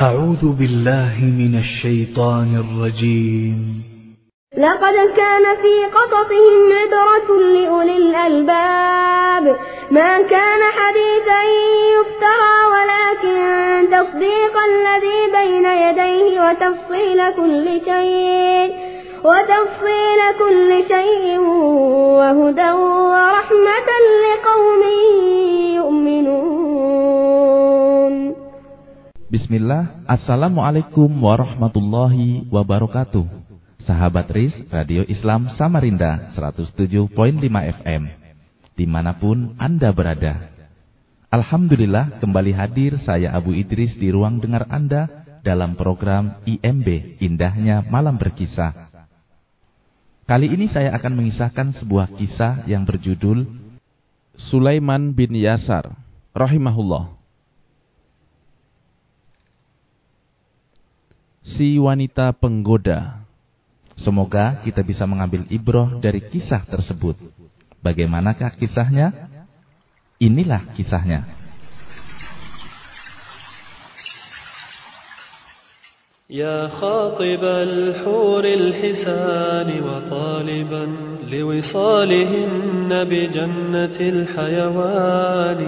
أعوذ بالله من الشيطان الرجيم. لقد كان في قصصهم عبرة لأولي الألباب. ما كان حديثا يفترى ولكن تصديق الذي بين يديه وتفصيل كل شيء وتفصيل كل شيء وهدى ورحمة لقوم Bismillah, Assalamualaikum warahmatullahi wabarakatuh. Sahabat RIS Radio Islam Samarinda 107.5 FM Di mana pun Anda berada. Alhamdulillah kembali hadir saya Abu Idris di ruang dengar Anda Dalam program IMB Indahnya Malam Berkisah. Kali ini saya akan mengisahkan sebuah kisah yang berjudul Sulaiman bin Yasar rahimahullah si wanita penggoda. Semoga kita bisa mengambil ibroh dari kisah tersebut. Bagaimanakah kisahnya? Inilah kisahnya. يا خاطب الحور الحسان وطالبا لوصالهن بجنة الحيوان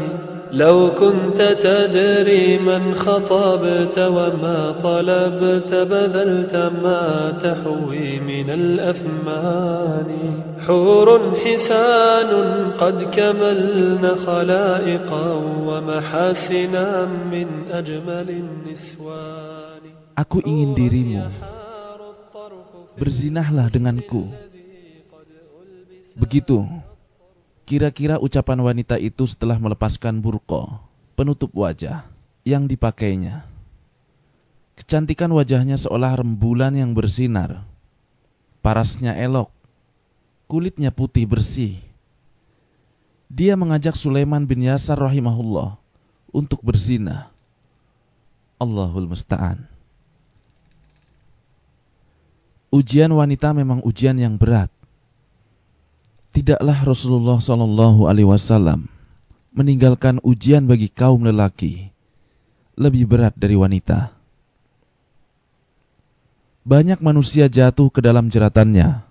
لو كنت تدري من خطبت وما طلبت بذلت ما تحوي من الأثمان حور حسان قد كملن خلائقا ومحاسنا من أجمل النسوان Aku ingin dirimu. Berzinahlah denganku. Begitu. Kira-kira ucapan wanita itu setelah melepaskan burko, penutup wajah, yang dipakainya. Kecantikan wajahnya seolah rembulan yang bersinar. Parasnya elok, kulitnya putih bersih. Dia mengajak Sulaiman bin Yasar rahimahullah untuk berzinah. Allahul Musta'an. Ujian wanita memang ujian yang berat. Tidaklah Rasulullah Shallallahu Alaihi Wasallam meninggalkan ujian bagi kaum lelaki lebih berat dari wanita. Banyak manusia jatuh ke dalam jeratannya.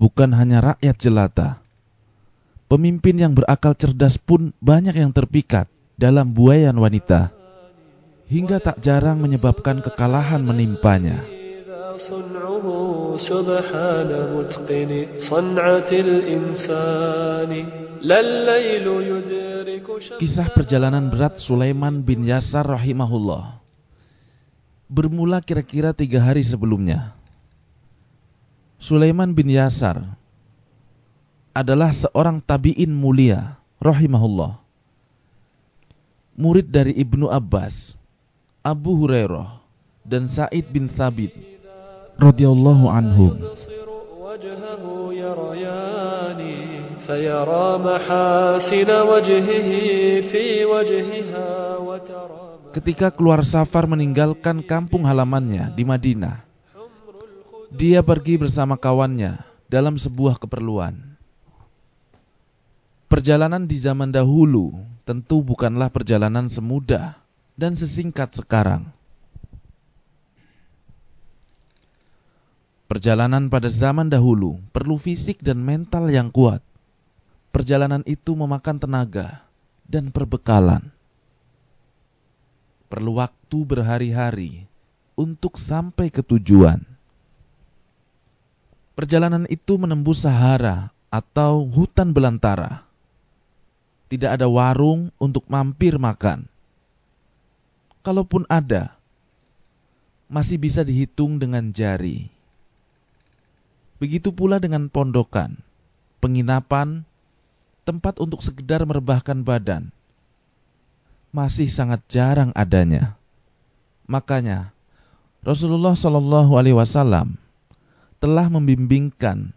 Bukan hanya rakyat jelata. Pemimpin yang berakal cerdas pun banyak yang terpikat dalam buayan wanita. Hingga tak jarang menyebabkan kekalahan menimpanya. صنعه سبحان متقن صنعة الإنسان لا الليل يدرك Kisah perjalanan berat Sulaiman bin Yasar rahimahullah bermula kira-kira tiga hari sebelumnya. Sulaiman bin Yasar adalah seorang tabi'in mulia rahimahullah. Murid dari Ibnu Abbas, Abu Hurairah, dan Said bin Thabit radhiyallahu anhum. يبصر وجهه يريان فيرى محاسن وجهه في وجهها وترى Ketika keluar safar meninggalkan kampung halamannya di Madinah, dia pergi bersama kawannya dalam sebuah keperluan. Perjalanan di zaman dahulu tentu bukanlah perjalanan semudah dan sesingkat sekarang. Perjalanan pada zaman dahulu perlu fisik dan mental yang kuat. Perjalanan itu memakan tenaga dan perbekalan. Perlu waktu berhari-hari untuk sampai ke tujuan. Perjalanan itu menembus Sahara atau hutan belantara. Tidak ada warung untuk mampir makan. Kalaupun ada, masih bisa dihitung dengan jari. Begitu pula dengan pondokan, penginapan, tempat untuk sekedar merebahkan badan. Masih sangat jarang adanya. Makanya Rasulullah Shallallahu Alaihi Wasallam telah membimbingkan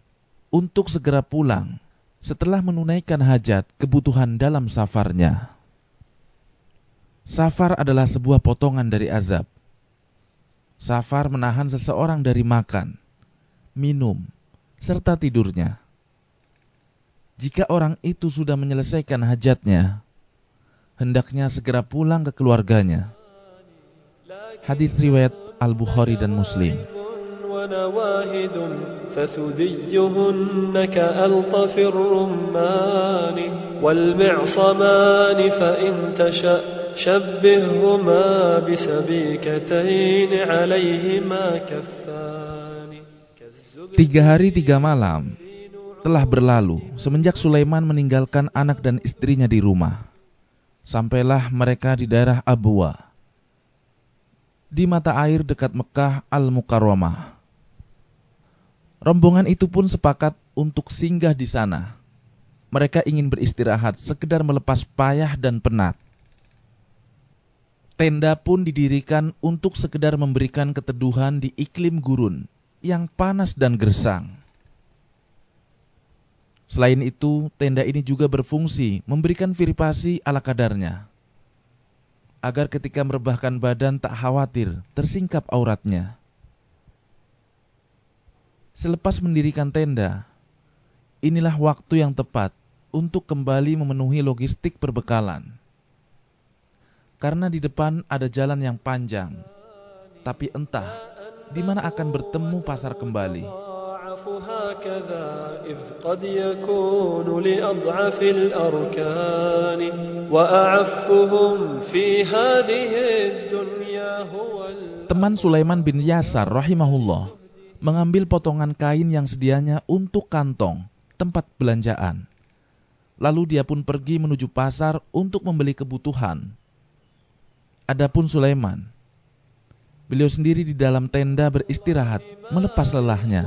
untuk segera pulang setelah menunaikan hajat kebutuhan dalam safarnya. Safar adalah sebuah potongan dari azab. Safar menahan seseorang dari makan, minum, serta tidurnya. Jika orang itu sudah menyelesaikan hajatnya, hendaknya segera pulang ke keluarganya. Hadis riwayat Al-Bukhari dan Muslim. ونواهد فثديهن كألطف الرمان والمعصمان فإن تشأ شبههما بسبيكتين عليهما كفان Tiga hari tiga malam telah berlalu semenjak Sulaiman meninggalkan anak dan istrinya di rumah. Sampailah mereka di daerah Abwa, di mata air dekat Mekah Al-Mukarramah. Rombongan itu pun sepakat untuk singgah di sana. Mereka ingin beristirahat, sekedar melepas payah dan penat. Tenda pun didirikan untuk sekedar memberikan keteduhan di iklim gurun yang panas dan gersang. Selain itu, tenda ini juga berfungsi memberikan privasi ala kadarnya. Agar ketika merebahkan badan tak khawatir tersingkap auratnya. Selepas mendirikan tenda, inilah waktu yang tepat untuk kembali memenuhi logistik perbekalan. Karena di depan ada jalan yang panjang, tapi entah di mana akan bertemu pasar kembali. يضاعف هكذا إذ قد يكون لأضعف الأركان وأعفهم في هذه الدنيا هو ال- Teman Sulaiman bin Yasar rahimahullah mengambil potongan kain yang sedianya untuk kantong tempat belanjaan. Lalu dia pun pergi menuju pasar untuk membeli kebutuhan. Adapun Sulaiman, Beliau sendiri di dalam tenda beristirahat, melepas lelahnya.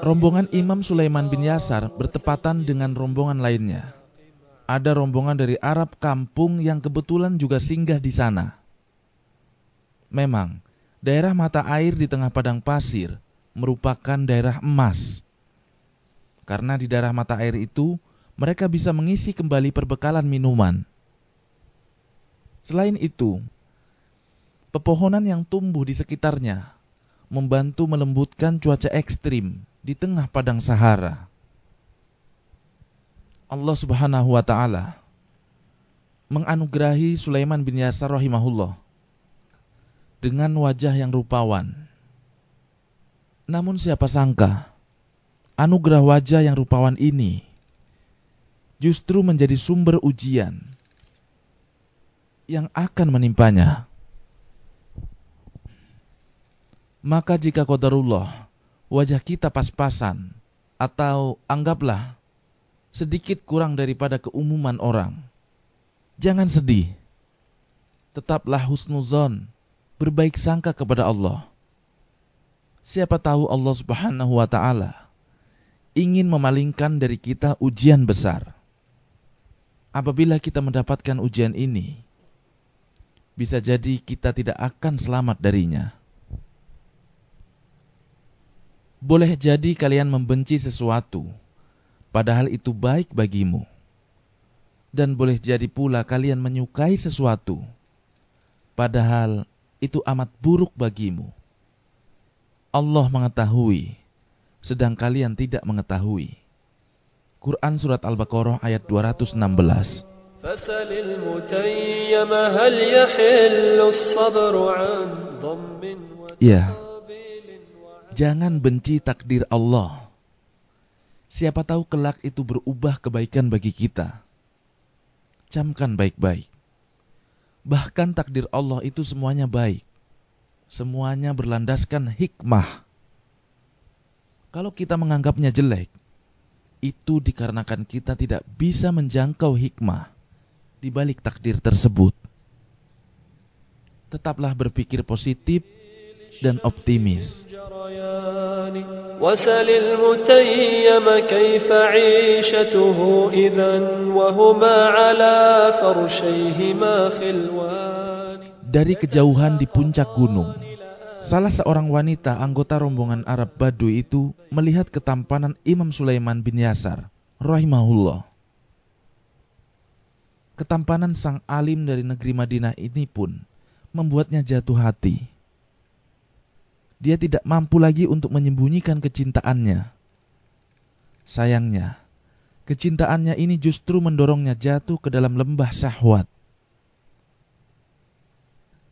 Rombongan Imam Sulaiman bin Yasar bertepatan dengan rombongan lainnya. Ada rombongan dari Arab kampung yang kebetulan juga singgah di sana. Memang, daerah mata air di tengah padang pasir merupakan daerah emas. Karena di daerah mata air itu mereka bisa mengisi kembali perbekalan minuman. Selain itu, pepohonan yang tumbuh di sekitarnya membantu melembutkan cuaca ekstrim di tengah padang Sahara. Allah Subhanahu wa taala menganugerahi Sulaiman bin Yasar rahimahullah dengan wajah yang rupawan. Namun siapa sangka anugerah wajah yang rupawan ini justru menjadi sumber ujian yang akan menimpanya. Maka jika qadarullah wajah kita pas-pasan atau anggaplah sedikit kurang daripada keumuman orang, jangan sedih. Tetaplah husnuzon, berbaik sangka kepada Allah. Siapa tahu Allah Subhanahu wa taala ingin memalingkan dari kita ujian besar. Apabila kita mendapatkan ujian ini, bisa jadi kita tidak akan selamat darinya. Boleh jadi kalian membenci sesuatu, padahal itu baik bagimu. Dan boleh jadi pula kalian menyukai sesuatu, padahal itu amat buruk bagimu. Allah mengetahui, sedang kalian tidak mengetahui. Quran Surat Al-Baqarah ayat 216 Ya. Jangan benci takdir Allah. Siapa tahu kelak itu berubah kebaikan bagi kita. Camkan baik-baik. Bahkan takdir Allah itu semuanya baik. Semuanya berlandaskan hikmah. Kalau kita menganggapnya jelek itu dikarenakan kita tidak bisa menjangkau hikmah di balik takdir tersebut. Tetaplah berpikir positif dan optimis. الجريان وسل المتيم كيف عيشته إذا وهما على فرشيهما خلوان Dari kejauhan di puncak gunung, salah seorang wanita anggota rombongan Arab Baduy itu melihat ketampanan Imam Sulaiman bin Yasar, rahimahullah. Ketampanan sang alim dari negeri Madinah ini pun membuatnya jatuh hati. Dia tidak mampu lagi untuk menyembunyikan kecintaannya. Sayangnya, kecintaannya ini justru mendorongnya jatuh ke dalam lembah syahwat.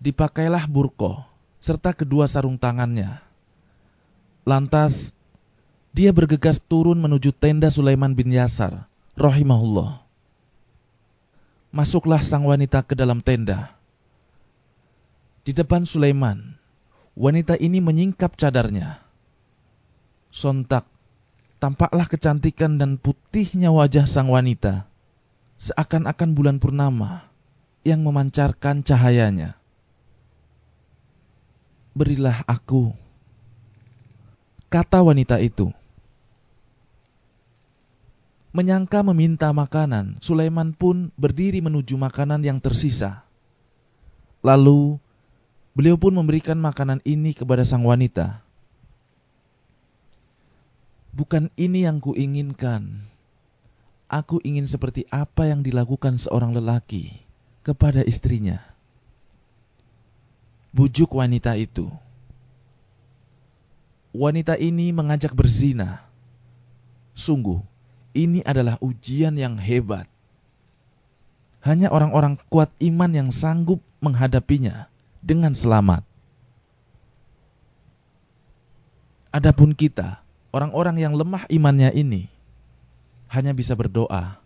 Dipakailah burko serta kedua sarung tangannya. Lantas dia bergegas turun menuju tenda Sulaiman bin Yasar, rahimahullah. Masuklah sang wanita ke dalam tenda. Di depan Sulaiman, wanita ini menyingkap cadarnya. Sontak, tampaklah kecantikan dan putihnya wajah sang wanita, seakan-akan bulan purnama yang memancarkan cahayanya. Berilah aku, kata wanita itu. Menyangka meminta makanan, Sulaiman pun berdiri menuju makanan yang tersisa. Lalu, beliau pun memberikan makanan ini kepada sang wanita. Bukan ini yang kuinginkan. Aku ingin seperti apa yang dilakukan seorang lelaki kepada istrinya. Bujuk wanita itu. Wanita ini mengajak berzina. Sungguh, ini adalah ujian yang hebat. Hanya orang-orang kuat iman yang sanggup menghadapinya dengan selamat. Adapun kita, orang-orang yang lemah imannya ini hanya bisa berdoa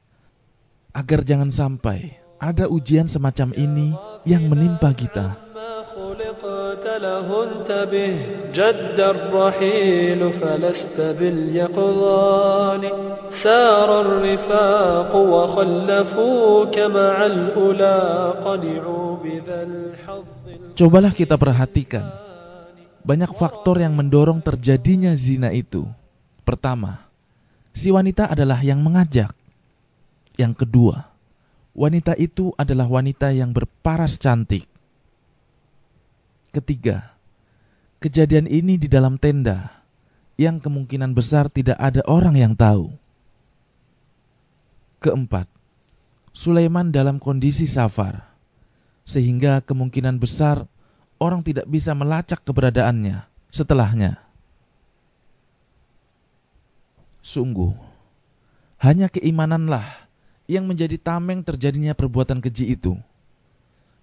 agar jangan sampai ada ujian semacam ini yang menimpa kita. له انتبه جد الرحيل فلست باليقظان سار الرفاق وخلفوك مع الأولى قنعوا بذا الحظ Cobalah kita perhatikan banyak faktor yang mendorong terjadinya zina itu. Pertama, si wanita adalah yang mengajak. Yang kedua, wanita itu adalah wanita yang berparas cantik. Ketiga, kejadian ini di dalam tenda yang kemungkinan besar tidak ada orang yang tahu. Keempat, Sulaiman dalam kondisi safar, sehingga kemungkinan besar orang tidak bisa melacak keberadaannya setelahnya. Sungguh, hanya keimananlah yang menjadi tameng terjadinya perbuatan keji itu.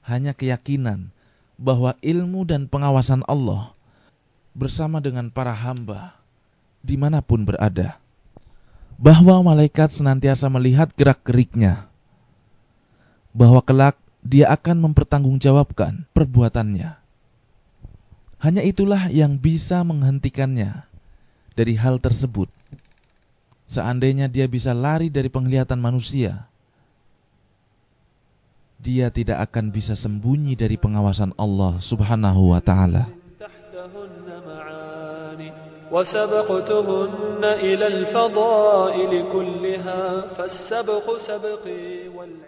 Hanya keyakinan bahwa ilmu dan pengawasan Allah bersama dengan para hamba di mana pun berada. Bahwa malaikat senantiasa melihat gerak-geriknya. Bahwa kelak dia akan mempertanggungjawabkan perbuatannya. Hanya itulah yang bisa menghentikannya dari hal tersebut. Seandainya dia bisa lari dari penglihatan manusia, dia tidak akan bisa sembunyi dari pengawasan Allah Subhanahu wa taala.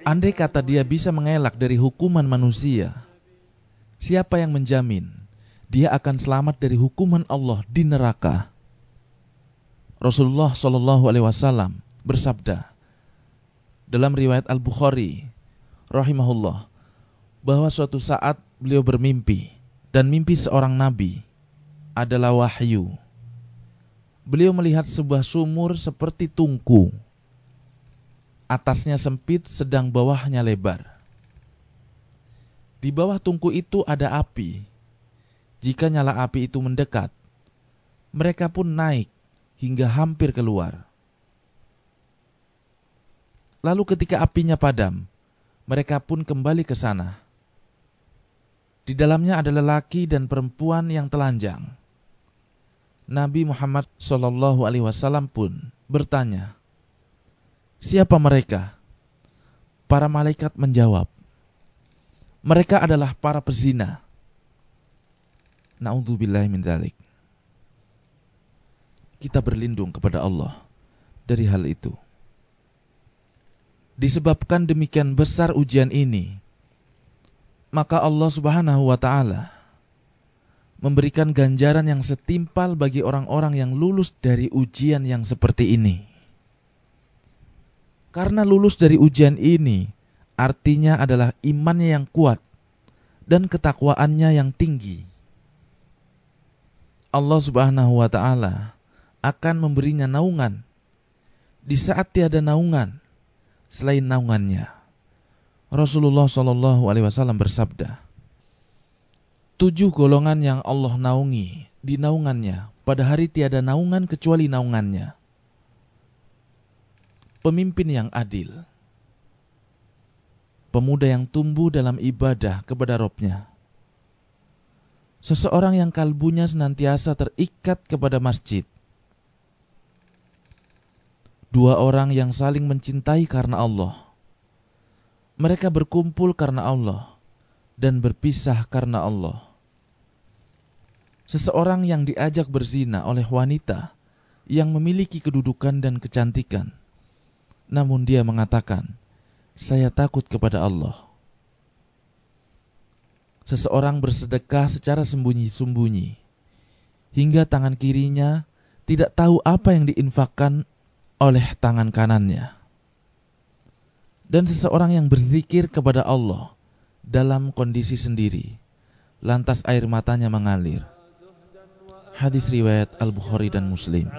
Andai kata dia bisa mengelak dari hukuman manusia, siapa yang menjamin dia akan selamat dari hukuman Allah di neraka. Rasulullah Shallallahu Alaihi Wasallam bersabda dalam riwayat Al Bukhari, rahimahullah, bahwa suatu saat beliau bermimpi dan mimpi seorang nabi adalah wahyu. Beliau melihat sebuah sumur seperti tungku. Atasnya sempit, sedang bawahnya lebar. Di bawah tungku itu ada api jika nyala api itu mendekat, mereka pun naik hingga hampir keluar. Lalu ketika apinya padam, mereka pun kembali ke sana. Di dalamnya ada lelaki dan perempuan yang telanjang. Nabi Muhammad Shallallahu Alaihi Wasallam pun bertanya, siapa mereka? Para malaikat menjawab, mereka adalah para pezina Na'udzubillah min dzalik. Kita berlindung kepada Allah dari hal itu. Disebabkan demikian besar ujian ini, maka Allah Subhanahu wa taala memberikan ganjaran yang setimpal bagi orang-orang yang lulus dari ujian yang seperti ini. Karena lulus dari ujian ini artinya adalah imannya yang kuat dan ketakwaannya yang tinggi. Allah Subhanahu wa taala akan memberinya naungan di saat tiada naungan selain naungannya. Rasulullah Shallallahu Alaihi Wasallam bersabda, tujuh golongan yang Allah naungi di naungannya pada hari tiada naungan kecuali naungannya. Pemimpin yang adil, pemuda yang tumbuh dalam ibadah kepada Robnya, seseorang yang kalbunya senantiasa terikat kepada masjid, dua orang yang saling mencintai karena Allah. Mereka berkumpul karena Allah dan berpisah karena Allah. Seseorang yang diajak berzina oleh wanita yang memiliki kedudukan dan kecantikan namun dia mengatakan, "Saya takut kepada Allah." Seseorang bersedekah secara sembunyi-sembunyi, hingga tangan kirinya tidak tahu apa yang diinfakkan oleh tangan kanannya. Dan seseorang yang berzikir kepada Allah dalam kondisi sendiri, lantas air matanya mengalir. Hadis riwayat Al-Bukhari dan Muslim.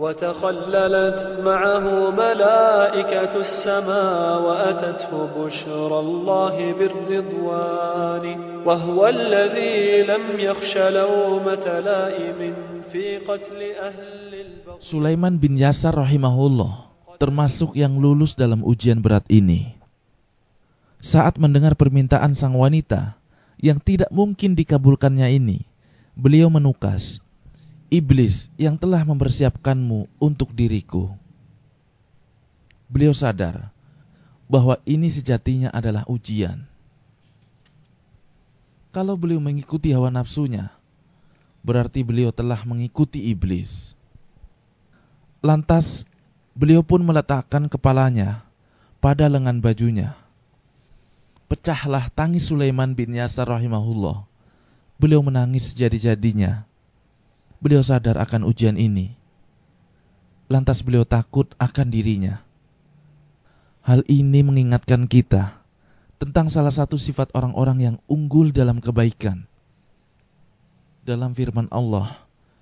وتخللت معه ملائكة السماء وأتته بشرى الله بالرضوان وهو الذي لم يخش لومة لائم في قتل أهل البطن Sulaiman bin Yasar rahimahullah termasuk yang lulus dalam ujian berat ini. Saat mendengar permintaan sang wanita yang tidak mungkin dikabulkannya ini, beliau menukas, iblis yang telah mempersiapkanmu untuk diriku. Beliau sadar bahwa ini sejatinya adalah ujian. Kalau beliau mengikuti hawa nafsunya, berarti beliau telah mengikuti iblis. Lantas, beliau pun meletakkan kepalanya pada lengan bajunya. Pecahlah tangis Sulaiman bin Yasar rahimahullah. Beliau menangis sejadi-jadinya beliau sadar akan ujian ini. Lantas beliau takut akan dirinya. Hal ini mengingatkan kita tentang salah satu sifat orang-orang yang unggul dalam kebaikan. Dalam firman Allah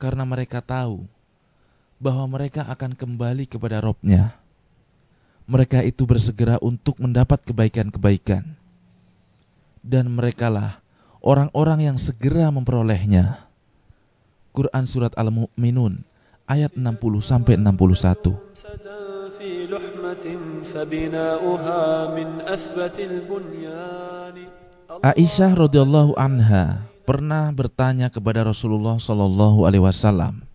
karena mereka tahu bahwa mereka akan kembali kepada Robnya. Mereka itu bersegera untuk mendapat kebaikan-kebaikan. Dan merekalah orang-orang yang segera memperolehnya. Quran Surat Al-Mu'minun ayat 60-61 Aisyah radhiyallahu anha pernah bertanya kepada Rasulullah Shallallahu alaihi wasallam,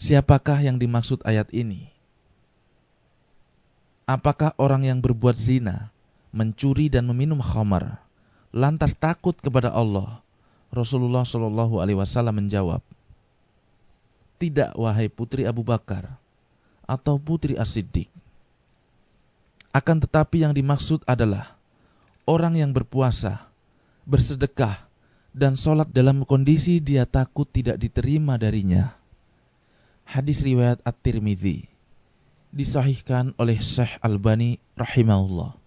"Siapakah yang dimaksud ayat ini? Apakah orang yang berbuat zina, mencuri dan meminum khamar, lantas takut kepada Allah?" Rasulullah Shallallahu alaihi wasallam menjawab, "Tidak wahai putri Abu Bakar atau putri As-Siddiq. Akan tetapi yang dimaksud adalah orang yang berpuasa, bersedekah, dan sholat dalam kondisi dia takut tidak diterima darinya. Hadis riwayat At-Tirmidzi disahihkan oleh Syekh Albani rahimahullah.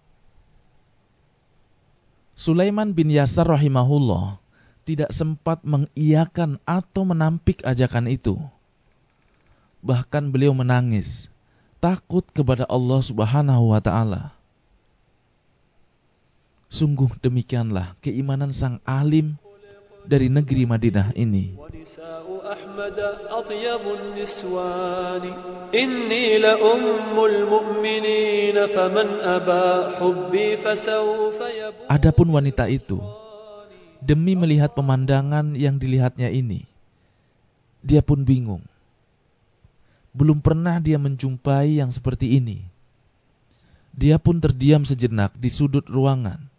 Sulaiman bin Yasar rahimahullah tidak sempat mengiyakan atau menampik ajakan itu. Bahkan beliau menangis, takut kepada Allah Subhanahu wa taala. Sungguh demikianlah keimanan sang alim dari negeri Madinah ini. Adapun wanita itu, demi melihat pemandangan yang dilihatnya ini, dia pun bingung. Belum pernah dia menjumpai yang seperti ini. Dia pun terdiam sejenak di sudut ruangan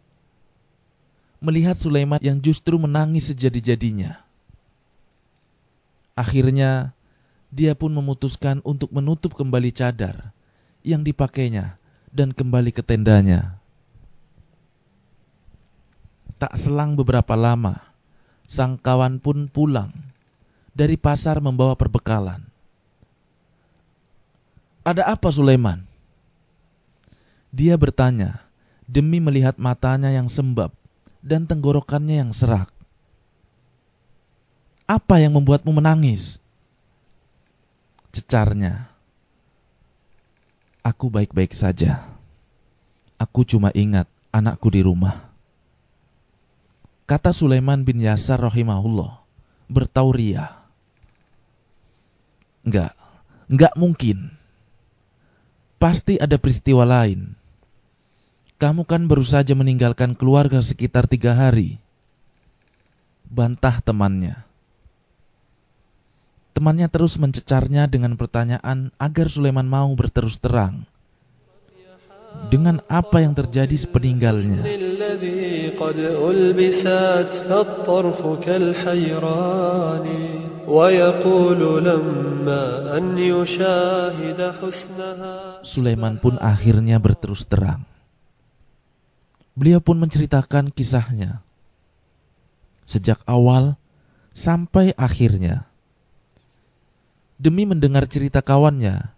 Melihat Sulaiman yang justru menangis sejadi-jadinya. Akhirnya, dia pun memutuskan untuk menutup kembali cadar yang dipakainya dan kembali ke tendanya. Tak selang beberapa lama, sang kawan pun pulang dari pasar membawa perbekalan. Ada apa Sulaiman? Dia bertanya demi melihat matanya yang sembab dan tenggorokannya yang serak. Apa yang membuatmu menangis? cecarnya. Aku baik-baik saja. Aku cuma ingat anakku di rumah. Kata Sulaiman bin Yasar rahimahullah, bertauria. Enggak, enggak mungkin. Pasti ada peristiwa lain. Kamu kan baru saja meninggalkan keluarga sekitar tiga hari. Bantah temannya. Temannya terus mencecarnya dengan pertanyaan agar Sulaiman mau berterus terang dengan apa yang terjadi sepeninggalnya. Sulaiman pun akhirnya berterus terang. Beliau pun menceritakan kisahnya. Sejak awal sampai akhirnya Demi mendengar cerita kawannya,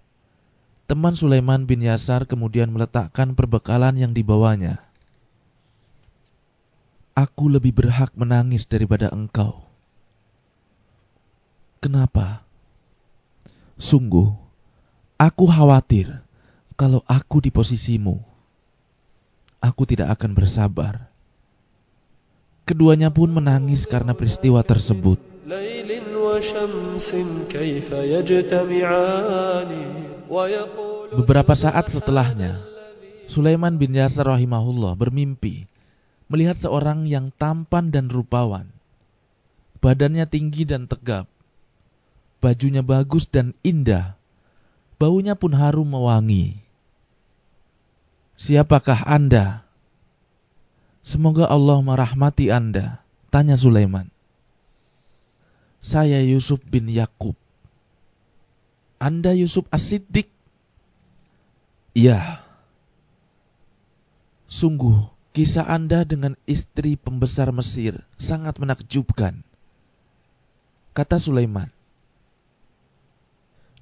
teman Sulaiman bin Yasar kemudian meletakkan perbekalan yang dibawanya. Aku lebih berhak menangis daripada engkau. Kenapa? Sungguh, aku khawatir kalau aku di posisimu. Aku tidak akan bersabar. Keduanya pun menangis karena peristiwa tersebut. Beberapa saat setelahnya, Sulaiman bin Yasar rahimahullah bermimpi melihat seorang yang tampan dan rupawan. Badannya tinggi dan tegap. Bajunya bagus dan indah. Baunya pun harum mewangi. Siapakah Anda? Semoga Allah merahmati Anda, tanya Sulaiman. Saya Yusuf bin Yakub. Anda Yusuf As-Siddiq? Ya. Sungguh, kisah Anda dengan istri pembesar Mesir sangat menakjubkan. Kata Sulaiman.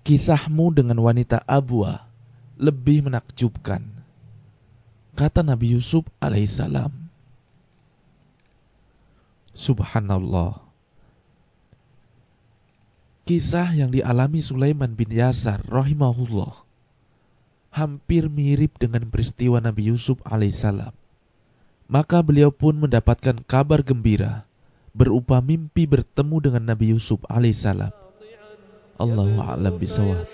Kisahmu dengan wanita Abwa lebih menakjubkan. Kata Nabi Yusuf alaihissalam. Subhanallah Kisah yang dialami Sulaiman bin Yasar rahimahullah hampir mirip dengan peristiwa Nabi Yusuf alaihissalam. Maka beliau pun mendapatkan kabar gembira berupa mimpi bertemu dengan Nabi Yusuf alaihissalam. Allahu a'lam bisawab.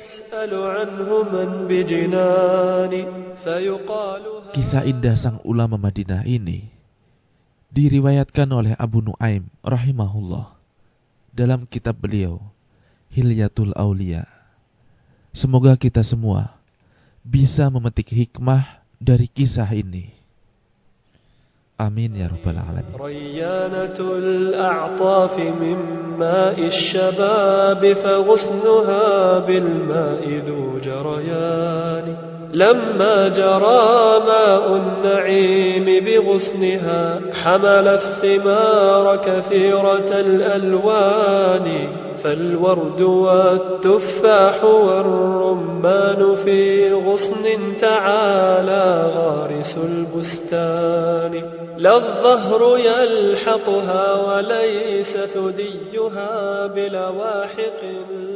Kisah indah sang ulama Madinah ini diriwayatkan oleh Abu Nuaim rahimahullah dalam kitab beliau Hilyatul Aulia. Semoga kita semua bisa memetik hikmah dari kisah ini. آمين يا رب العالمين. ريانة الأعطاف من ماء الشباب فغصنها بالماء ذو جريان. لما جرى ماء النعيم بغصنها حملت ثمار كثيرة الألوان. فالورد والتفاح والرمان في غصن تعالى غارس البستان. لا الظهر يلحقها وليس ثديها بلواحق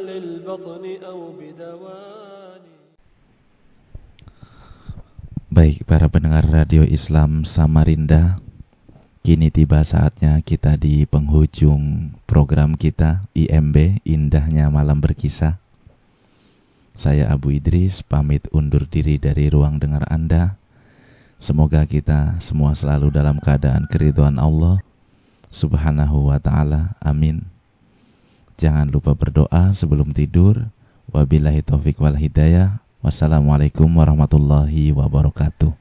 للبطن أو بدوان. Baik para pendengar radio Islam Samarinda Kini tiba saatnya kita di penghujung program kita IMB Indahnya Malam Berkisah. Saya Abu Idris pamit undur diri dari ruang dengar Anda. Semoga kita semua selalu dalam keadaan keriduan Allah Subhanahu wa taala. Amin. Jangan lupa berdoa sebelum tidur. Wabillahi taufik wal hidayah. Wassalamualaikum warahmatullahi wabarakatuh.